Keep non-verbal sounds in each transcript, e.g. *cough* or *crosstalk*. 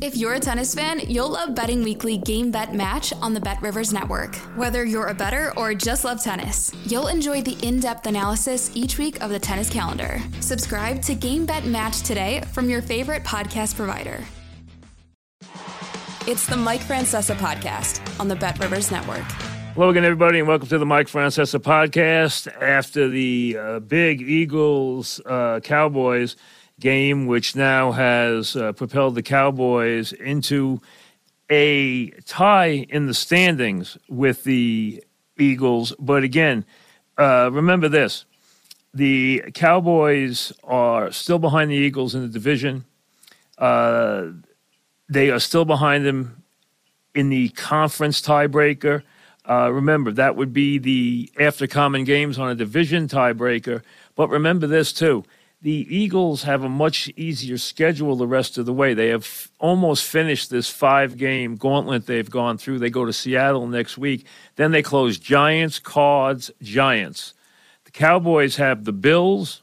If you're a tennis fan, you'll love Betting Weekly Game Bet Match on the Bet Rivers Network. Whether you're a better or just love tennis, you'll enjoy the in depth analysis each week of the tennis calendar. Subscribe to Game Bet Match today from your favorite podcast provider. It's the Mike Francesa podcast on the Bet Rivers Network. Hello again, everybody, and welcome to the Mike Francesa podcast. After the uh, big Eagles uh, Cowboys game, which now has uh, propelled the Cowboys into a tie in the standings with the Eagles. But again, uh, remember this the Cowboys are still behind the Eagles in the division. Uh, they are still behind them in the conference tiebreaker. Uh, remember, that would be the after common games on a division tiebreaker. But remember this too the Eagles have a much easier schedule the rest of the way. They have almost finished this five game gauntlet they've gone through. They go to Seattle next week. Then they close Giants, Cards, Giants. The Cowboys have the Bills,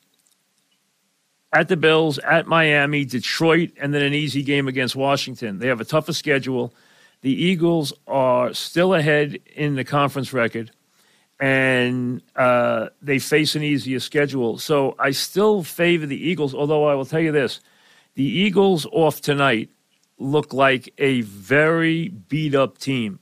at the Bills, at Miami, Detroit, and then an easy game against Washington. They have a tougher schedule. The Eagles are still ahead in the conference record and uh, they face an easier schedule. So I still favor the Eagles, although I will tell you this the Eagles off tonight look like a very beat up team.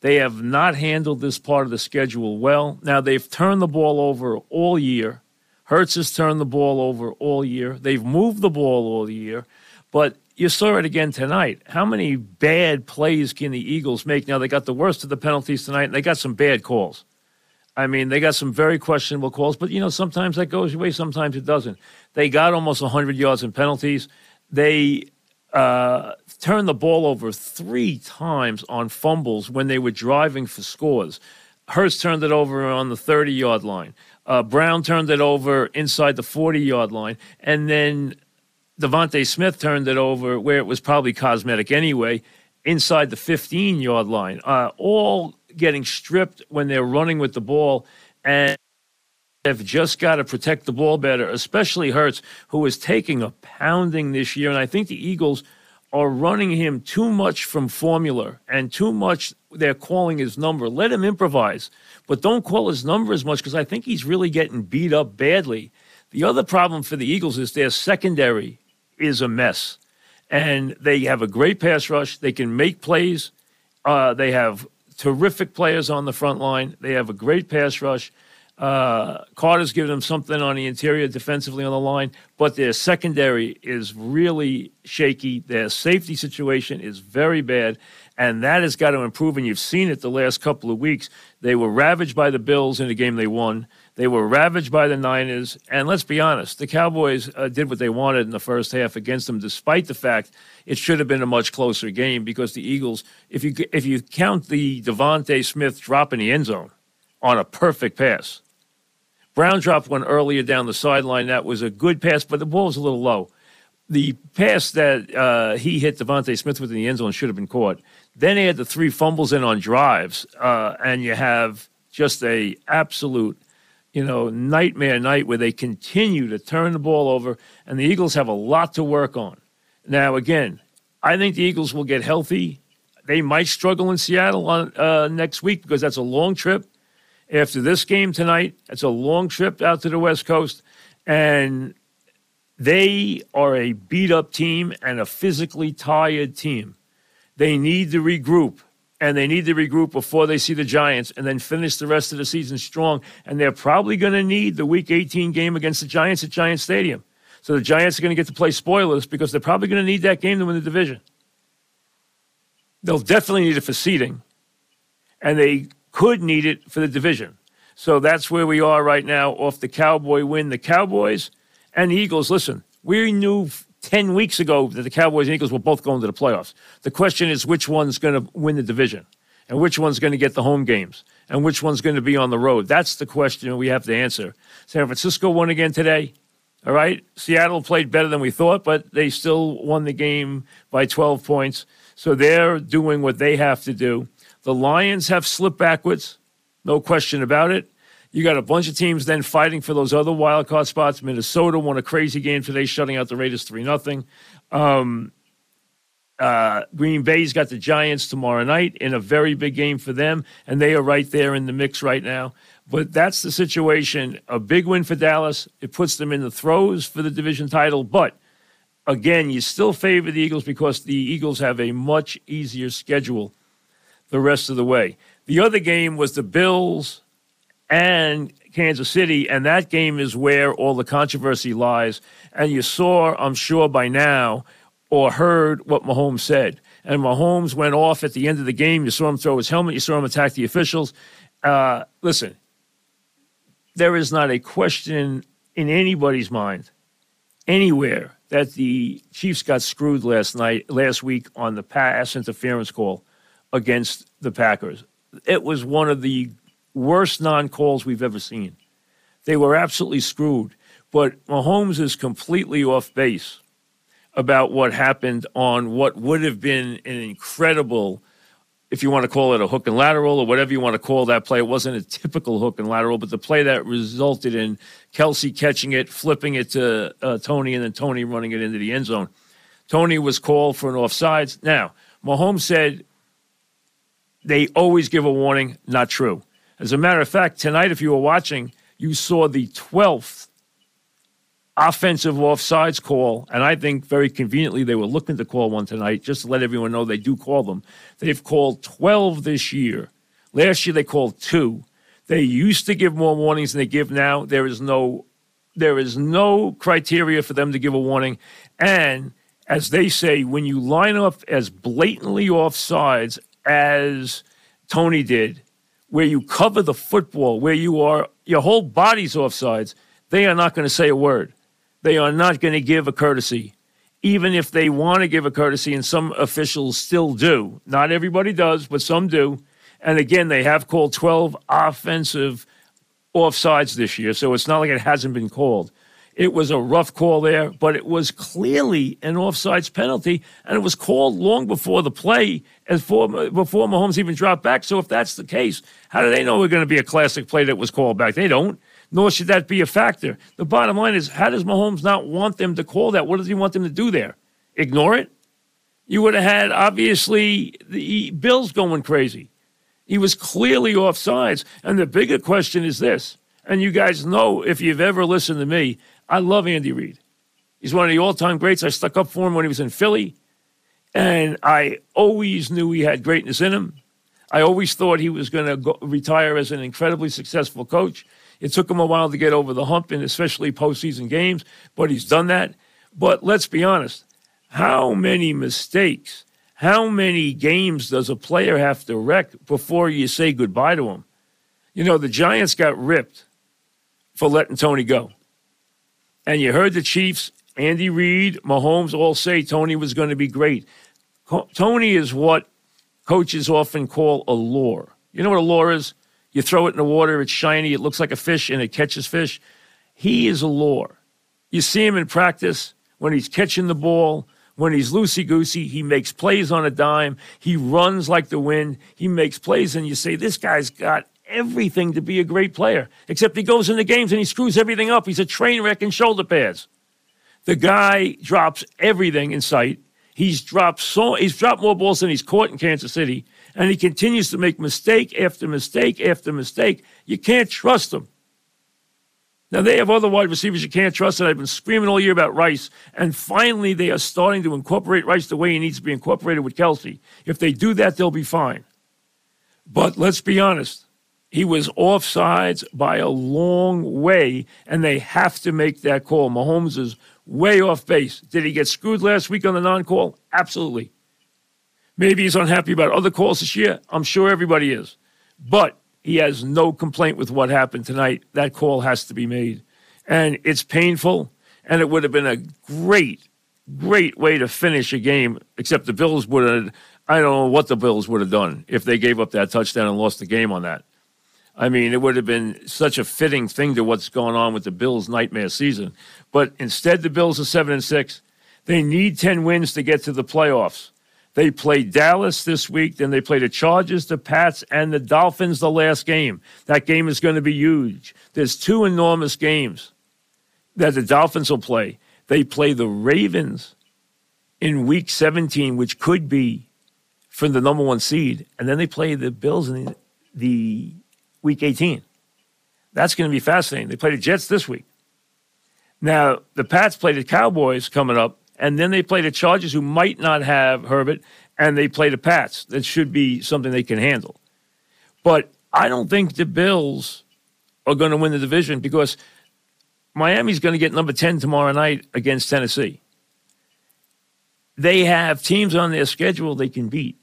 They have not handled this part of the schedule well. Now, they've turned the ball over all year. Hurts has turned the ball over all year. They've moved the ball all year. But you saw it again tonight. How many bad plays can the Eagles make? Now, they got the worst of the penalties tonight, and they got some bad calls. I mean, they got some very questionable calls, but you know, sometimes that goes your way, sometimes it doesn't. They got almost 100 yards in penalties. They uh, turned the ball over three times on fumbles when they were driving for scores. Hurts turned it over on the 30 yard line. Uh, Brown turned it over inside the 40 yard line. And then DeVonta Smith turned it over where it was probably cosmetic anyway, inside the 15 yard line. Uh, all getting stripped when they're running with the ball and they've just got to protect the ball better, especially Hurts, who is taking a pounding this year. And I think the Eagles are running him too much from formula and too much they're calling his number. Let him improvise, but don't call his number as much because I think he's really getting beat up badly. The other problem for the Eagles is their secondary is a mess. And they have a great pass rush. They can make plays. Uh, they have terrific players on the front line. They have a great pass rush. Uh, Carter's given them something on the interior defensively on the line, but their secondary is really shaky. Their safety situation is very bad, and that has got to improve. And you've seen it the last couple of weeks. They were ravaged by the Bills in a game they won. They were ravaged by the Niners. And let's be honest, the Cowboys uh, did what they wanted in the first half against them, despite the fact it should have been a much closer game because the Eagles, if you, if you count the DeVonta Smith drop in the end zone on a perfect pass, Brown dropped one earlier down the sideline. That was a good pass, but the ball was a little low. The pass that uh, he hit DeVonta Smith with in the end zone should have been caught. Then he had the three fumbles in on drives, uh, and you have just a absolute – you know, nightmare night where they continue to turn the ball over, and the Eagles have a lot to work on. Now, again, I think the Eagles will get healthy. They might struggle in Seattle on uh, next week because that's a long trip. After this game tonight, it's a long trip out to the West Coast, and they are a beat up team and a physically tired team. They need to regroup and they need to regroup before they see the Giants and then finish the rest of the season strong. And they're probably going to need the Week 18 game against the Giants at Giant Stadium. So the Giants are going to get to play spoilers because they're probably going to need that game to win the division. They'll definitely need it for seeding, and they could need it for the division. So that's where we are right now off the Cowboy win. The Cowboys and the Eagles, listen, we knew 10 weeks ago that the Cowboys and Eagles were both going to the playoffs. The question is which one's going to win the division and which one's going to get the home games and which one's going to be on the road? That's the question we have to answer. San Francisco won again today. All right. Seattle played better than we thought, but they still won the game by 12 points. So they're doing what they have to do. The Lions have slipped backwards, no question about it. You got a bunch of teams then fighting for those other wild card spots. Minnesota won a crazy game today, shutting out the Raiders 3 0. Um, uh, Green Bay's got the Giants tomorrow night in a very big game for them, and they are right there in the mix right now. But that's the situation. A big win for Dallas. It puts them in the throes for the division title. But again, you still favor the Eagles because the Eagles have a much easier schedule the rest of the way. The other game was the Bills and Kansas City, and that game is where all the controversy lies. And you saw, I'm sure by now, or heard what Mahomes said. And Mahomes went off at the end of the game. You saw him throw his helmet. You saw him attack the officials. Uh, listen, there is not a question in anybody's mind anywhere that the Chiefs got screwed last night, last week on the pass interference call against the Packers. It was one of the worst non calls we've ever seen. They were absolutely screwed. But Mahomes is completely off base about what happened on what would have been an incredible, if you want to call it a hook and lateral or whatever you want to call that play. It wasn't a typical hook and lateral, but the play that resulted in Kelce catching it, flipping it to uh, Toney, and then Toney running it into the end zone. Toney was called for an offsides. Now, Mahomes said they always give a warning. Not true. As a matter of fact, tonight, if you were watching, you saw the 12th offensive offsides call, and I think very conveniently they were looking to call one tonight, just to let everyone know they do call them. They've called 12 this year. Last year they called two. They used to give more warnings than they give now. There is no there is no criteria for them to give a warning. And as they say, when you line up as blatantly offsides as Toney did, where you cover the football, where you are your whole body's offsides, they are not going to say a word they are not going to give a courtesy, even if they want to give a courtesy, and some officials still do. Not everybody does, but some do. And again, they have called 12 offensive offsides this year, so it's not like it hasn't been called. It was a rough call there, but it was clearly an offsides penalty, and it was called long before the play, as for, before Mahomes even dropped back. So if that's the case, how do they know we're going to be a classic play that was called back? They don't nor should that be a factor. The bottom line is how does Mahomes not want them to call that? What does he want them to do there? Ignore it? You would have had, obviously, the Bills going crazy. He was clearly off sides. And the bigger question is this, and you guys know if you've ever listened to me, I love Andy Reid. He's one of the all time greats. I stuck up for him when he was in Philly. And I always knew he had greatness in him. I always thought he was going to retire as an incredibly successful coach. It took him a while to get over the hump, and especially postseason games, but he's done that. But let's be honest how many mistakes, how many games does a player have to wreck before you say goodbye to him? You know, the Giants got ripped for letting Toney go. And you heard the Chiefs, Andy Reid, Mahomes all say Toney was going to be great. Toney is what coaches often call a lure. You know what a lure is? You throw it in the water, it's shiny, it looks like a fish, and it catches fish. He is a lure. You see him in practice when he's catching the ball, when he's loosey goosey, he makes plays on a dime, he runs like the wind, he makes plays, and you say, This guy's got everything to be a great player, except he goes into games and he screws everything up. He's a train wreck in shoulder pads. The guy drops everything in sight. He's dropped so he's dropped more balls than he's caught in Kansas City and he continues to make mistake after mistake after mistake. You can't trust him. Now, they have other wide receivers you can't trust, and I've been screaming all year about Rice. And finally, they are starting to incorporate Rice the way he needs to be incorporated with Kelce. If they do that, they'll be fine. But let's be honest, he was offsides by a long way, and they have to make that call. Mahomes is way off base. Did he get screwed last week on the non call? Absolutely. Maybe he's unhappy about other calls this year. I'm sure everybody is. But he has no complaint with what happened tonight. That call has to be made. And it's painful. And it would have been a great, great way to finish a game, except the Bills would have, I don't know what the Bills would have done if they gave up that touchdown and lost the game on that. I mean, it would have been such a fitting thing to what's going on with the Bills' nightmare season. But instead, the Bills are seven and six. They need ten wins to get to the playoffs. They play Dallas this week, then they play the Chargers, the Pats, and the Dolphins the last game. That game is going to be huge. There's two enormous games that the Dolphins will play. They play the Ravens in week 17, which could be for the number one seed, and then they play the Bills in the, the week 18. That's going to be fascinating. They play the Jets this week. Now, the Pats play the Cowboys coming up, and then they play the Chargers, who might not have Herbert, and they play the Pats. That should be something they can handle. But I don't think the Bills are going to win the division because Miami's going to get number 10 tomorrow night against Tennessee. They have teams on their schedule they can beat.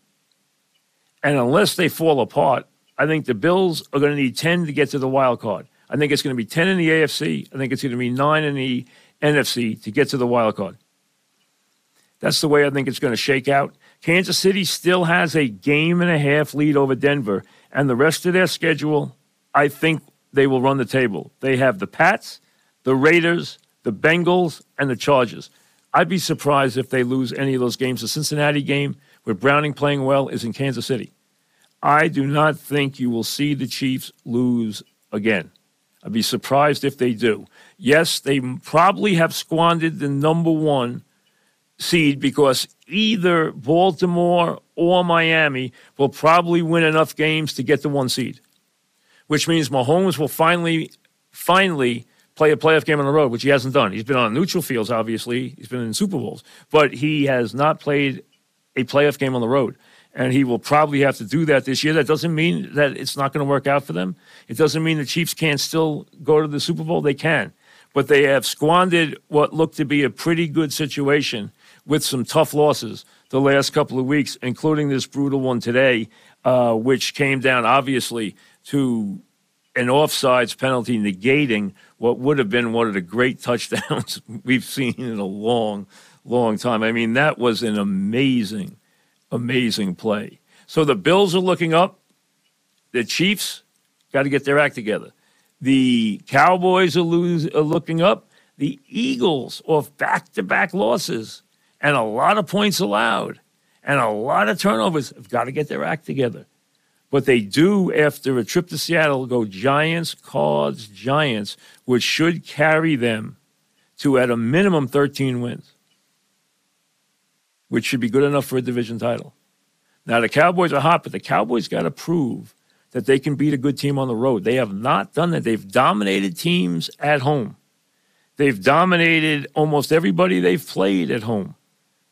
And unless they fall apart, I think the Bills are going to need 10 to get to the wild card. I think it's going to be 10 in the AFC. I think it's going to be 9 in the NFC to get to the wild card. That's the way I think it's going to shake out. Kansas City still has a game and a half lead over Denver, and the rest of their schedule, I think they will run the table. They have the Pats, the Raiders, the Bengals, and the Chargers. I'd be surprised if they lose any of those games. The Cincinnati game, with Browning playing well, is in Kansas City. I do not think you will see the Chiefs lose again. I'd be surprised if they do. Yes, they probably have squandered the number one seed because either Baltimore or Miami will probably win enough games to get the one seed, which means Mahomes will finally, finally play a playoff game on the road, which he hasn't done. He's been on neutral fields, obviously. He's been in Super Bowls, but he has not played a playoff game on the road. And he will probably have to do that this year. That doesn't mean that it's not going to work out for them. It doesn't mean the Chiefs can't still go to the Super Bowl. They can. But they have squandered what looked to be a pretty good situation with some tough losses the last couple of weeks, including this brutal one today, uh, which came down obviously to an offsides penalty negating what would have been one of the great *laughs* touchdowns we've seen in a long, long time. I mean, that was an amazing, amazing play. So the Bills are looking up. The Chiefs got to get their act together. The Cowboys are, lose, are looking up. The Eagles, off back to back losses, and a lot of points allowed and a lot of turnovers have got to get their act together. But they do, after a trip to Seattle, go Giants, Cards, Giants, which should carry them to at a minimum 13 wins, which should be good enough for a division title. Now, the Cowboys are hot, but the Cowboys got to prove that they can beat a good team on the road. They have not done that. They've dominated teams at home, they've dominated almost everybody they've played at home.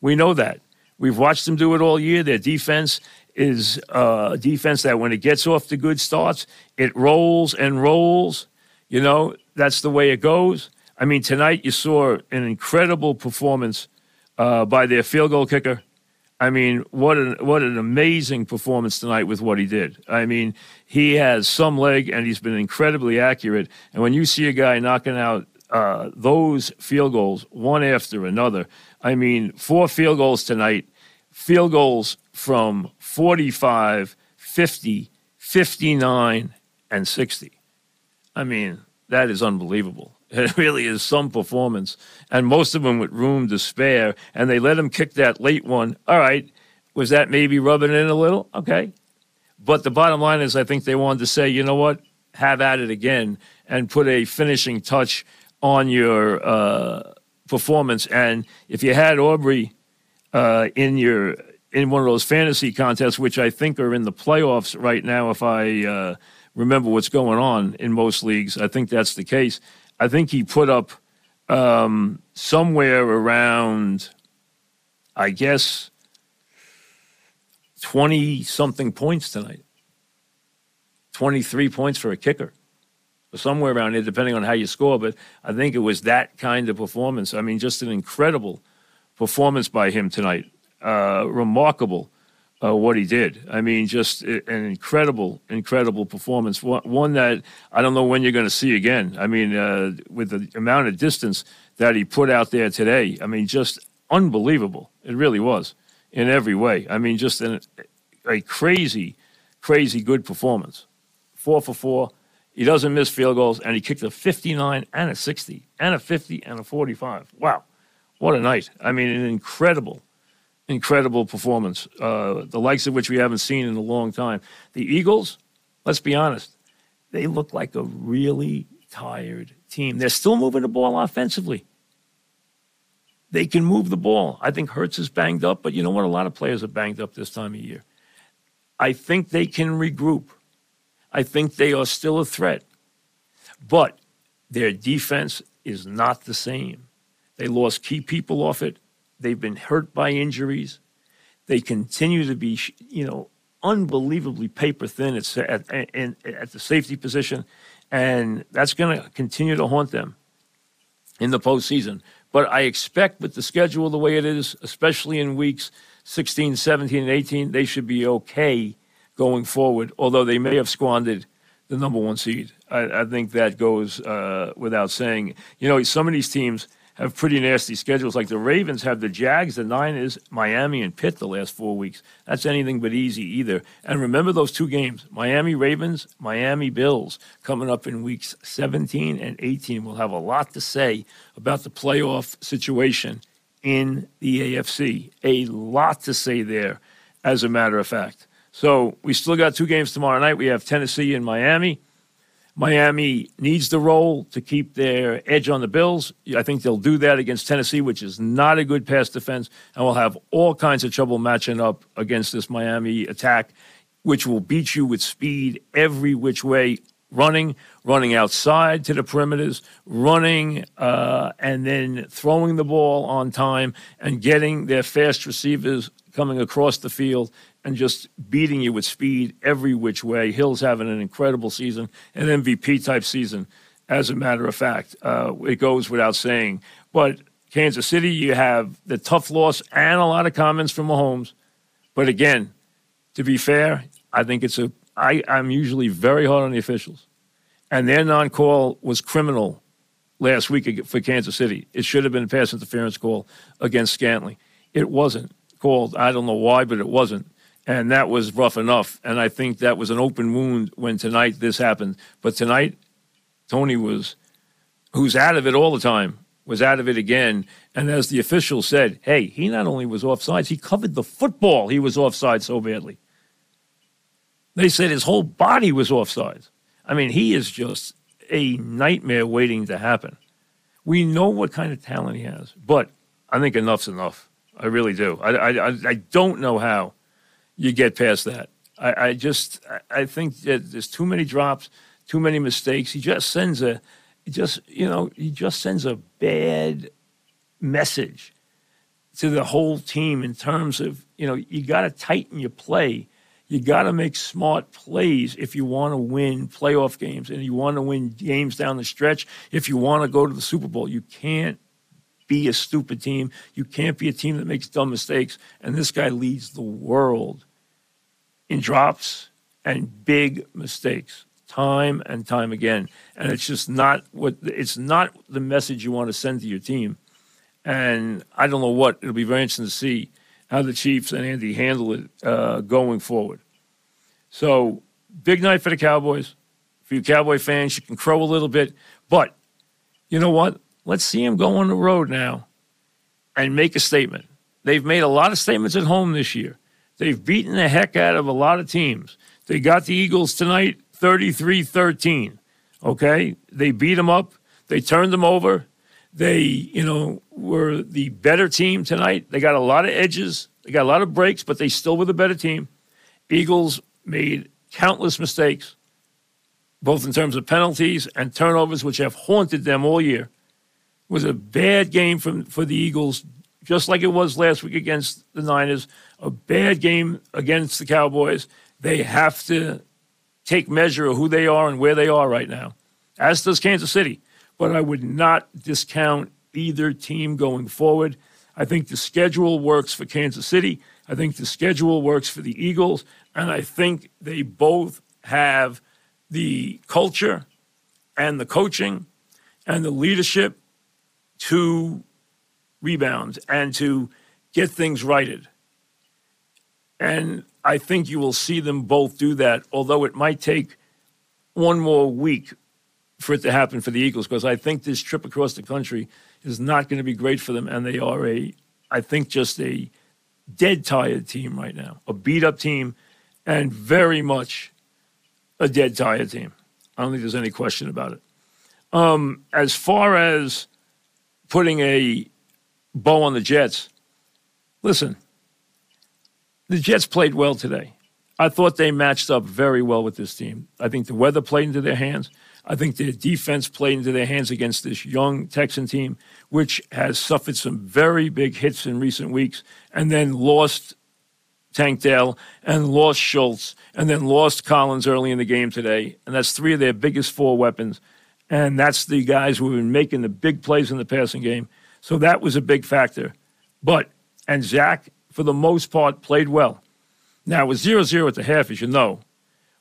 We know that. We've watched them do it all year. Their defense is uh, a defense that when it gets off to good starts, it rolls and rolls. You know, that's the way it goes. I mean, tonight you saw an incredible performance uh, by their field goal kicker. I mean, what an what an amazing performance tonight with what he did. I mean, he has some leg and he's been incredibly accurate. And when you see a guy knocking out uh, those field goals one after another, I mean, four field goals tonight, field goals from 45, 50, 59, and 60. I mean, that is unbelievable. *laughs* It really is some performance. And most of them with room to spare. And they let him kick that late one. All right. Was that maybe rubbing in a little? Okay. But the bottom line is, I think they wanted to say, you know what? Have at it again and put a finishing touch on your uh, performance. And if you had Aubrey uh, in your in one of those fantasy contests, which I think are in the playoffs right now, if I uh, remember what's going on in most leagues, I think that's the case. I think he put up um, somewhere around, I guess, twenty something points tonight. Twenty three points for a kicker somewhere around there, depending on how you score. But I think it was that kind of performance. I mean, just an incredible performance by him tonight. Uh, remarkable uh, what he did. I mean, just an incredible, incredible performance. One that I don't know when you're going to see again. I mean, uh, with the amount of distance that he put out there today, I mean, just unbelievable. It really was in every way. I mean, just an, a crazy, crazy good performance. Four for four He doesn't miss field goals, and he kicked a 59 and a 60 and a 50 and a 45. Wow, what a night! I mean, an incredible, incredible performance, uh, the likes of which we haven't seen in a long time. The Eagles, let's be honest, they look like a really tired team. They're still moving the ball offensively. They can move the ball. I think Hurts is banged up, but you know what? A lot of players are banged up this time of year. I think they can regroup. I think they are still a threat. But their defense is not the same. They lost key people off it. They've been hurt by injuries. They continue to be, you know, unbelievably paper thin at, at, at the safety position. And that's going to continue to haunt them in the postseason. But I expect with the schedule the way it is, especially in weeks 16, 17, and 18, they should be okay going forward, although they may have squandered the number one seed. I, I think that goes uh, without saying. You know, some of these teams have pretty nasty schedules. Like the Ravens have the Jags, the Niners, Miami, and Pitt the last four weeks. That's anything but easy either. And remember those two games Miami Ravens, Miami Bills, coming up in weeks 17 and 18. We'll have a lot to say about the playoff situation in the AFC. A lot to say there, as a matter of fact. So we still got two games tomorrow night. We have Tennessee and Miami. Miami needs the roll to keep their edge on the Bills. I think they'll do that against Tennessee, which is not a good pass defense, and will have all kinds of trouble matching up against this Miami attack, which will beat you with speed every which way, running, running outside to the perimeters, running, uh, and then throwing the ball on time and getting their fast receivers coming across the field and just beating you with speed every which way. Hill's having an incredible season, an MVP type season, as a matter of fact. Uh, it goes without saying. But Kansas City, you have the tough loss and a lot of comments from Mahomes. But again, to be fair, I think it's a. I, I'm usually very hard on the officials, and their non-call was criminal last week for Kansas City. It should have been a pass interference call against Scantling. It wasn't called. I don't know why, but it wasn't and that was rough enough. And I think that was an open wound when tonight this happened. But tonight, Toney was, who's out of it all the time, was out of it again. And as the official said, hey, he not only was offsides, he covered the football. He was offside so badly. They said his whole body was offsides. I mean, he is just a nightmare waiting to happen. We know what kind of talent he has, but I think enough's enough. I really do. I, I, I don't know how you get past that. I, I just I think that there's too many drops, too many mistakes. He just sends a, just you know he just sends a bad message to the whole team in terms of you know you got to tighten your play. You got to make smart plays if you want to win playoff games and you want to win games down the stretch. If you want to go to the Super Bowl, you can't be a stupid team. You can't be a team that makes dumb mistakes. And this guy leads the world in drops and big mistakes time and time again. And it's just not what it's not the message you want to send to your team. And I don't know what it'll be very interesting to see how the Chiefs and Andy handle it uh, going forward. So big night for the Cowboys. For you Cowboy fans, you can crow a little bit, but you know what? Let's see them go on the road now and make a statement. They've made a lot of statements at home this year. They've beaten the heck out of a lot of teams. They got the Eagles tonight 33 13. Okay? They beat them up, they turned them over. They, you know, were the better team tonight. They got a lot of edges, they got a lot of breaks, but they still were the better team. Eagles made countless mistakes, both in terms of penalties and turnovers, which have haunted them all year. It was a bad game from, for the Eagles just like it was last week against the Niners, a bad game against the Cowboys. They have to take measure of who they are and where they are right now, as does Kansas City. But I would not discount either team going forward. I think the schedule works for Kansas City. I think the schedule works for the Eagles. And I think they both have the culture and the coaching and the leadership to rebounds and to get things righted. And I think you will see them both do that, although it might take one more week for it to happen for the Eagles because I think this trip across the country is not going to be great for them, and they are a, I think, just a dead tired team right now, a beat up team, and very much a dead tired team. I don't think there's any question about it. Um, as far as putting a bow on the Jets, listen, the Jets played well today. I thought they matched up very well with this team. I think the weather played into their hands. I think their defense played into their hands against this young Texan team, which has suffered some very big hits in recent weeks and then lost Tank Dell and lost Schultz and then lost Collins early in the game today. And that's three of their biggest four weapons. And that's the guys who have been making the big plays in the passing game. So that was a big factor. But, and Zach, for the most part, played well. Now, it was 0 0 at the half, as you know.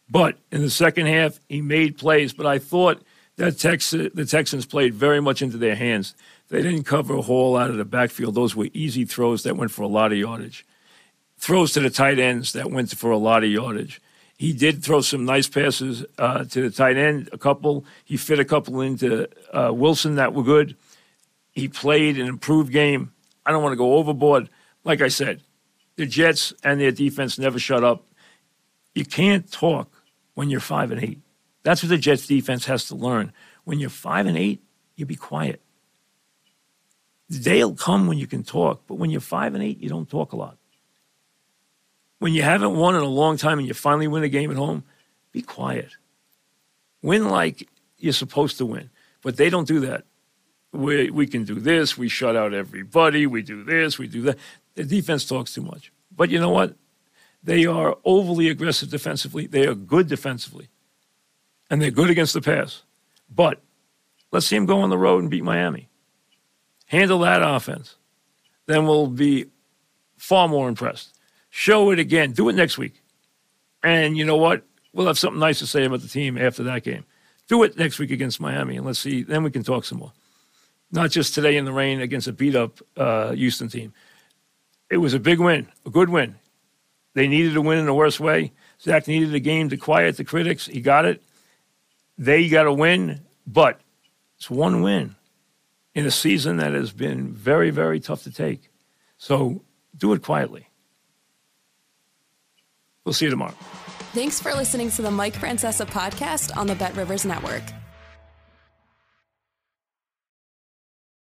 But in the second half, he made plays. But I thought that Tex- the Texans played very much into their hands. They didn't cover a hole out of the backfield. Those were easy throws that went for a lot of yardage. Throws to the tight ends that went for a lot of yardage. He did throw some nice passes uh, to the tight end, a couple. He fit a couple into uh, Wilson that were good. He played an improved game. I don't want to go overboard. Like I said, the Jets and their defense never shut up. You can't talk when you're five and eight. That's what the Jets defense has to learn. When you're five and eight, you be quiet. The day will come when you can talk, but when you're five and eight, you don't talk a lot. When you haven't won in a long time and you finally win a game at home, be quiet. Win like you're supposed to win. But they don't do that. We, we can do this, we shut out everybody, we do this, we do that. The defense talks too much. But you know what? They are overly aggressive defensively. They are good defensively. And they're good against the pass. But let's see them go on the road and beat Miami. Handle that offense. Then we'll be far more impressed. Show it again. Do it next week. And you know what? We'll have something nice to say about the team after that game. Do it next week against Miami, and let's see. Then we can talk some more. Not just today in the rain against a beat up uh, Houston team. It was a big win, a good win. They needed a win in the worst way. Zach needed a game to quiet the critics. He got it. They got a win, but it's one win in a season that has been very, very tough to take. So do it quietly. We'll see you tomorrow. Thanks for listening to the Mike Francesa podcast on the Bet Rivers Network.